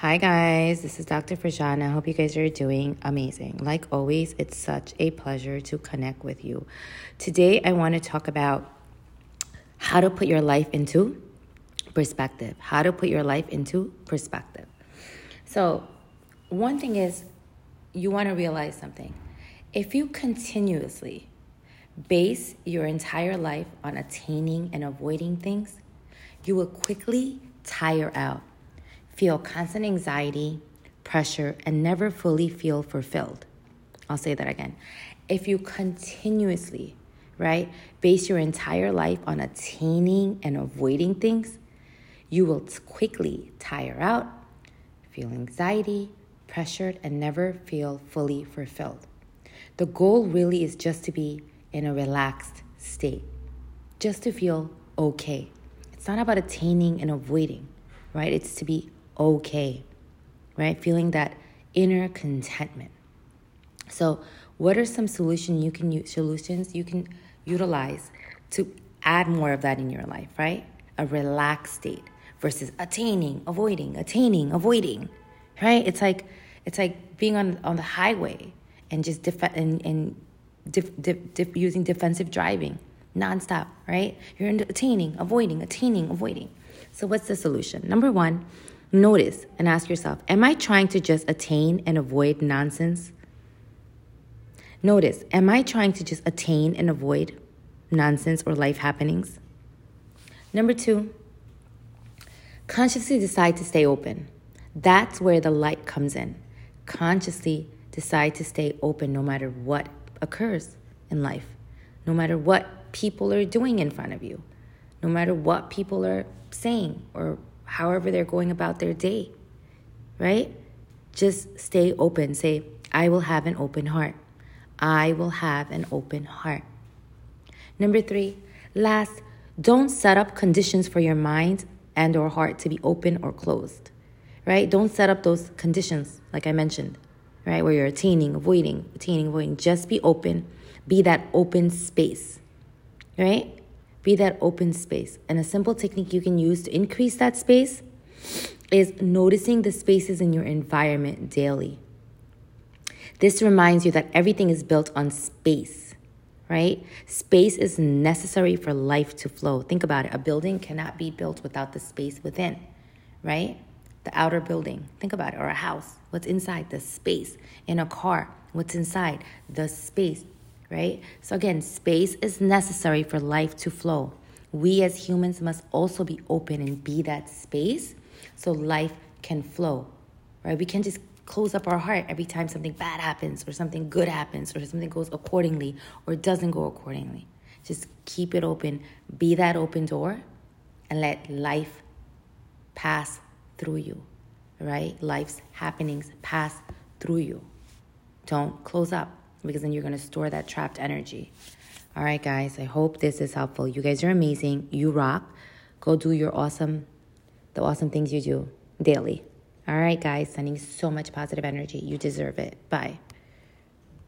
Hi, guys. This is Dr. Farjan. I hope you guys are doing amazing. Like always, it's such a pleasure to connect with you. Today, I want to talk about how to put your life into perspective. How to put your life into perspective. So, one thing is, you want to realize something. If you continuously base your entire life on attaining and avoiding things, you will quickly tire out feel constant anxiety, pressure, and never fully feel fulfilled. I'll say that again. If you continuously, right, base your entire life on attaining and avoiding things, you will quickly tire out, feel anxiety, pressured, and never feel fully fulfilled. The goal really is just to be in a relaxed state, just to feel okay. It's not about attaining and avoiding, right? It's to be okay, right? Feeling that inner contentment. So, what are some solution you can use, solutions you can utilize to add more of that in your life, right? A relaxed state versus attaining, avoiding, attaining, avoiding, right? It's like it's like being on on the highway and just def- and, and def- def- using defensive driving nonstop, right? You're attaining, avoiding, attaining, avoiding. So what's the solution? Number one, Notice and ask yourself Am I trying to just attain and avoid nonsense? Notice, am I trying to just attain and avoid nonsense or life happenings? Number two, consciously decide to stay open. That's where the light comes in. Consciously decide to stay open no matter what occurs in life, no matter what people are doing in front of you, no matter what people are saying or however they're going about their day, right? Just stay open. Say, I will have an open heart. I will have an open heart. Number three, last, don't set up conditions for your mind and or heart to be open or closed, right? Don't set up those conditions, like I mentioned, right? Where you're attaining, avoiding, attaining, avoiding. Just be open. Be that open space, right? Be that open space. And a simple technique you can use to increase that space is noticing the spaces in your environment daily. This reminds you that everything is built on space, right? Space is necessary for life to flow. Think about it. A building cannot be built without the space within, right? The outer building. Think about it. Or a house. What's inside? The space. In a car. What's inside? The space right? So, again, space is necessary for life to flow. We as humans must also be open and be that space so life can flow, right? We can't just close up our heart every time something bad happens or something good happens or something goes accordingly or doesn't go accordingly. Just keep it open, be that open door, and let life pass through you, right? Life's happenings pass through you. Don't close up because then you're going to store that trapped energy. All right, guys, I hope this is helpful. You guys are amazing. You rock. Go do your awesome, the awesome things you do daily. All right, guys, sending so much positive energy. You deserve it. Bye.